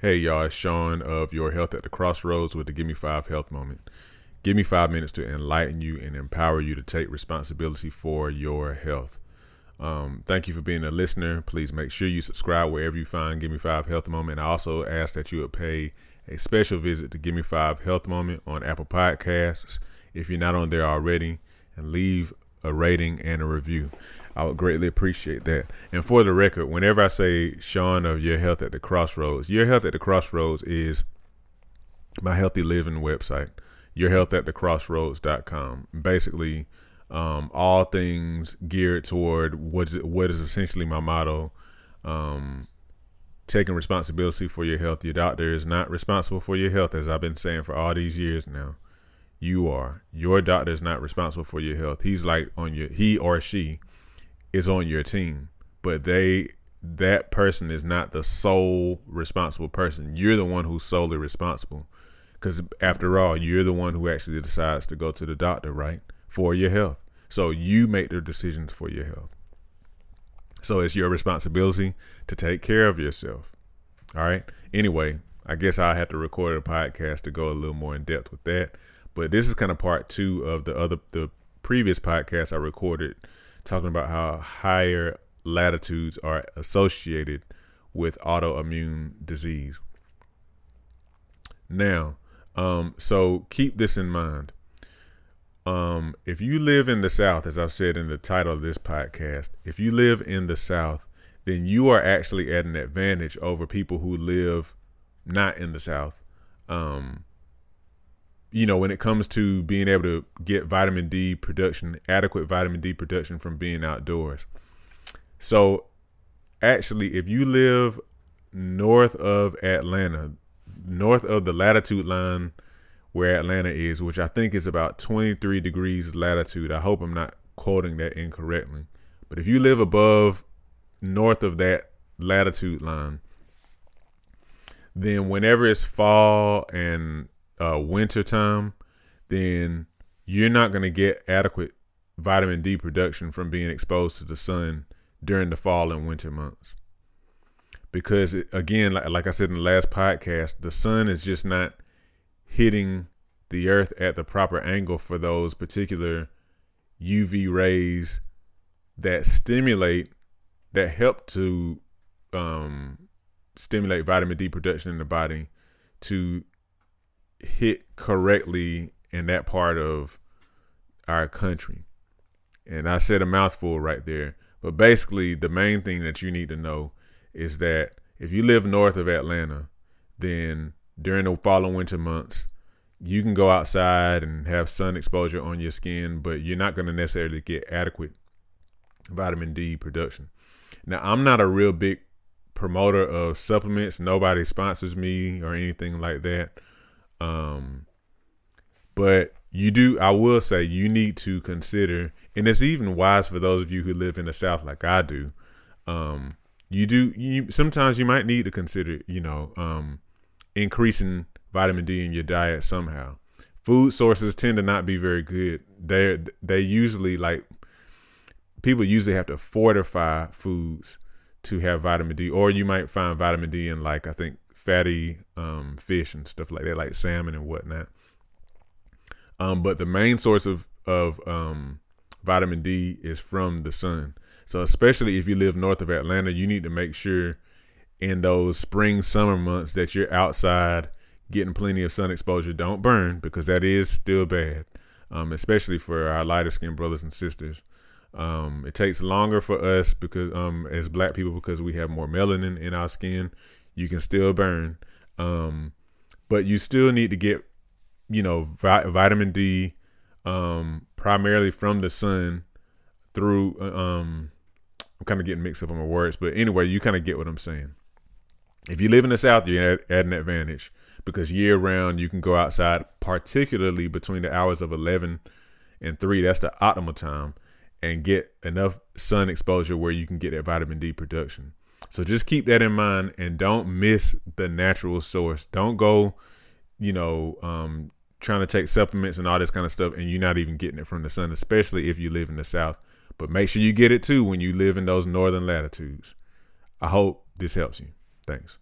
Hey y'all, it's Sean of Your Health at the Crossroads with the Give Me Five Health Moment. Give me five minutes to enlighten you and empower you to take responsibility for your health. Um, thank you for being a listener. Please make sure you subscribe wherever you find Give Me Five Health Moment. I also ask that you would pay a special visit to Give Me Five Health Moment on Apple Podcasts if you're not on there already and leave a rating and a review. I would greatly appreciate that. And for the record, whenever I say Sean of Your Health at the Crossroads, Your Health at the Crossroads is my healthy living website, Your Health at the Crossroads.com. Basically, um, all things geared toward what is, what is essentially my motto. Um, taking responsibility for your health. Your doctor is not responsible for your health, as I've been saying for all these years now. You are. Your doctor is not responsible for your health. He's like on your he or she is on your team, but they that person is not the sole responsible person. You're the one who's solely responsible. Because after all, you're the one who actually decides to go to the doctor, right? For your health. So you make the decisions for your health. So it's your responsibility to take care of yourself. All right. Anyway, I guess I'll have to record a podcast to go a little more in depth with that. But this is kind of part two of the other the previous podcast I recorded talking about how higher latitudes are associated with autoimmune disease. Now, um, so keep this in mind. Um, if you live in the South, as I've said in the title of this podcast, if you live in the South, then you are actually at an advantage over people who live not in the South. Um, you know, when it comes to being able to get vitamin D production, adequate vitamin D production from being outdoors. So, actually, if you live north of Atlanta, north of the latitude line where Atlanta is, which I think is about 23 degrees latitude, I hope I'm not quoting that incorrectly. But if you live above north of that latitude line, then whenever it's fall and uh, winter time, then you're not going to get adequate vitamin D production from being exposed to the sun during the fall and winter months. Because it, again, like, like I said in the last podcast, the sun is just not hitting the earth at the proper angle for those particular UV rays that stimulate, that help to um, stimulate vitamin D production in the body to hit correctly in that part of our country. And I said a mouthful right there. But basically, the main thing that you need to know is that if you live north of Atlanta, then during the fall and winter months, you can go outside and have sun exposure on your skin, but you're not going to necessarily get adequate vitamin D production. Now, I'm not a real big promoter of supplements. Nobody sponsors me or anything like that. Um, but you do, I will say, you need to consider, and it's even wise for those of you who live in the South like I do. Um, you do, you sometimes you might need to consider, you know, um, increasing vitamin D in your diet somehow. Food sources tend to not be very good. They they usually like people usually have to fortify foods to have vitamin D, or you might find vitamin D in like I think fatty um, fish and stuff like that, like salmon and whatnot. Um, but the main source of of um, vitamin D is from the sun. So especially if you live north of Atlanta, you need to make sure in those spring summer months that you're outside getting plenty of sun exposure. Don't burn because that is still bad, um, especially for our lighter skinned brothers and sisters. Um, it takes longer for us because um, as black people because we have more melanin in our skin you can still burn. Um, but you still need to get, you know, vi- vitamin D, um, primarily from the sun through, uh, um, I'm kind of getting mixed up on my words, but anyway, you kind of get what I'm saying. If you live in the South, you're at, at an advantage because year round you can go outside, particularly between the hours of 11 and 3. That's the optimal time and get enough sun exposure where you can get that vitamin D production. So just keep that in mind and don't miss the natural source. Don't go, you know, um, trying to take supplements and all this kind of stuff and you're not even getting it from the sun, especially if you live in the south. But make sure you get it too when you live in those northern latitudes. I hope this helps you. Thanks.